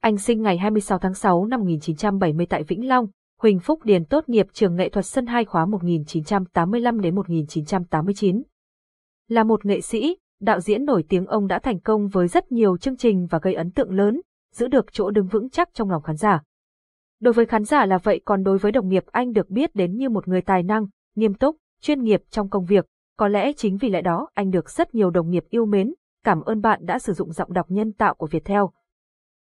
Anh sinh ngày 26 tháng 6 năm 1970 tại Vĩnh Long, Huỳnh Phúc Điền tốt nghiệp trường nghệ thuật sân 2 khóa 1985 đến 1989. Là một nghệ sĩ, đạo diễn nổi tiếng ông đã thành công với rất nhiều chương trình và gây ấn tượng lớn, giữ được chỗ đứng vững chắc trong lòng khán giả. Đối với khán giả là vậy còn đối với đồng nghiệp anh được biết đến như một người tài năng, nghiêm túc, chuyên nghiệp trong công việc, có lẽ chính vì lẽ đó anh được rất nhiều đồng nghiệp yêu mến, cảm ơn bạn đã sử dụng giọng đọc nhân tạo của Viettel.